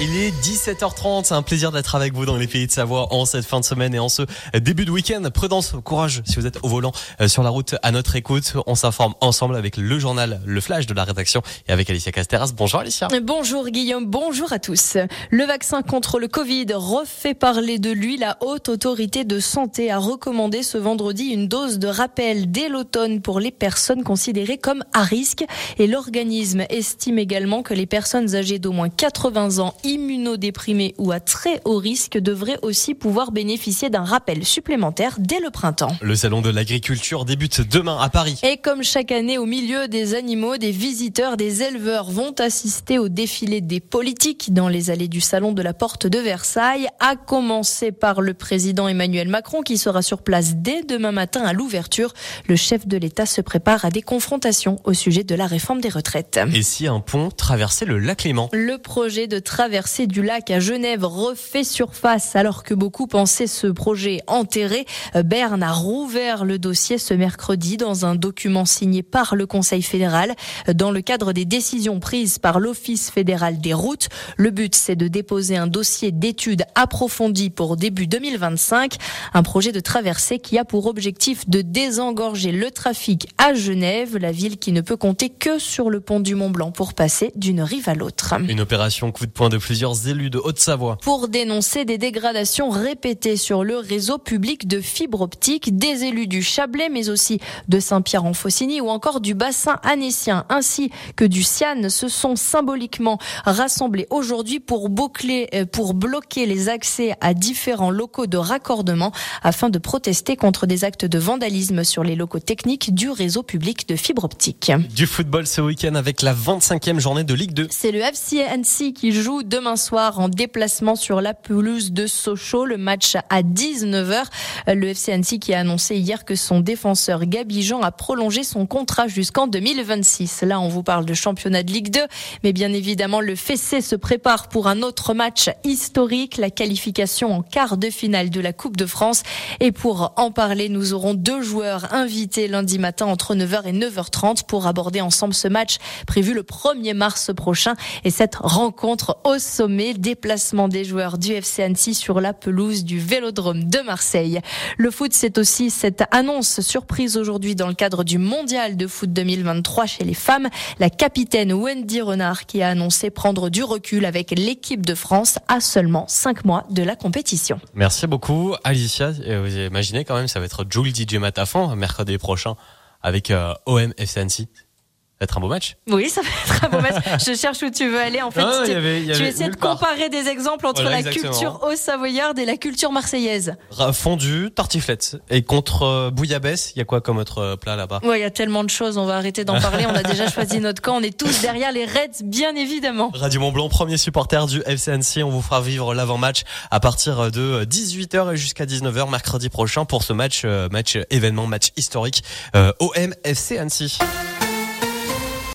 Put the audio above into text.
Il est 17h30, c'est un plaisir d'être avec vous dans les pays de Savoie en cette fin de semaine et en ce début de week-end. Prudence, courage si vous êtes au volant euh, sur la route à notre écoute. On s'informe ensemble avec le journal Le Flash de la rédaction et avec Alicia Casteras. Bonjour Alicia. Bonjour Guillaume, bonjour à tous. Le vaccin contre le Covid refait parler de lui. La haute autorité de santé a recommandé ce vendredi une dose de rappel dès l'automne pour les personnes considérées comme à risque et l'organisme estime également que les personnes âgées d'au moins 80 ans immunodéprimés ou à très haut risque devraient aussi pouvoir bénéficier d'un rappel supplémentaire dès le printemps. Le salon de l'agriculture débute demain à Paris. Et comme chaque année, au milieu des animaux, des visiteurs, des éleveurs vont assister au défilé des politiques dans les allées du salon de la Porte de Versailles, à commencer par le président Emmanuel Macron qui sera sur place dès demain matin à l'ouverture. Le chef de l'État se prépare à des confrontations au sujet de la réforme des retraites. Et si un pont traversait le lac Léman? Le projet de traversée du lac à Genève refait surface alors que beaucoup pensaient ce projet enterré. Berne a rouvert le dossier ce mercredi dans un document signé par le Conseil fédéral dans le cadre des décisions prises par l'Office fédéral des routes. Le but, c'est de déposer un dossier d'études approfondi pour début 2025. Un projet de traversée qui a pour objectif de désengorger le trafic à Genève, la ville qui ne peut compter que sur le pont du Mont Blanc pour passer d'une rive à l'autre. Une opération coup de poing de plusieurs élus de Haute-Savoie. Pour dénoncer des dégradations répétées sur le réseau public de fibre optique, des élus du Chablais, mais aussi de Saint-Pierre-en-Faucigny ou encore du bassin annécien, ainsi que du Sian, se sont symboliquement rassemblés aujourd'hui pour boucler, euh, pour bloquer les accès à différents locaux de raccordement afin de protester contre des actes de vandalisme sur les locaux techniques du réseau public de fibre optique. Du football ce week-end avec la 25e journée de Ligue 2. C'est le FC Annecy qui joue demain soir en déplacement sur la pelouse de Sochaux. Le match à 19h. Le FC Annecy qui a annoncé hier que son défenseur Gabi Jean a prolongé son contrat jusqu'en 2026. Là, on vous parle de championnat de Ligue 2, mais bien évidemment, le Fessé se prépare pour un autre match historique, la qualification en quart de finale de la Coupe de France. Et pour en parler, nous aurons deux joueurs invités lundi matin entre 9h et 9h30 pour aborder ensemble ce match prévu le 1er mars prochain et cette rencontre sommet, déplacement des joueurs du FC Annecy sur la pelouse du Vélodrome de Marseille. Le foot, c'est aussi cette annonce surprise aujourd'hui dans le cadre du mondial de foot 2023 chez les femmes. La capitaine Wendy Renard qui a annoncé prendre du recul avec l'équipe de France à seulement 5 mois de la compétition. Merci beaucoup Alicia. Vous imaginez quand même, ça va être Jules DJ Matafan mercredi prochain avec euh, OM FC être un beau match. Oui, ça va être un beau match. Je cherche où tu veux aller. En fait, Non, tu, il y avait- il y tu avait essaies de part. comparer des exemples entre Voilà, la exactement. culture haut-savoyarde et la culture marseillaise. Ra- Fondu, tartiflette. Et contre euh, Bouillabaisse, il y a quoi comme autre euh, plat là-bas? Ouais, il y a tellement de choses. On va arrêter d'en parler. On a déjà choisi notre camp. On est tous derrière les Reds, bien évidemment. Radio Mont Blanc, premier supporter du FC Annecy. On vous fera vivre l'avant-match à partir de 18h et jusqu'à 19h mercredi prochain pour ce match, euh, match événement, match historique euh, OM FC Annecy.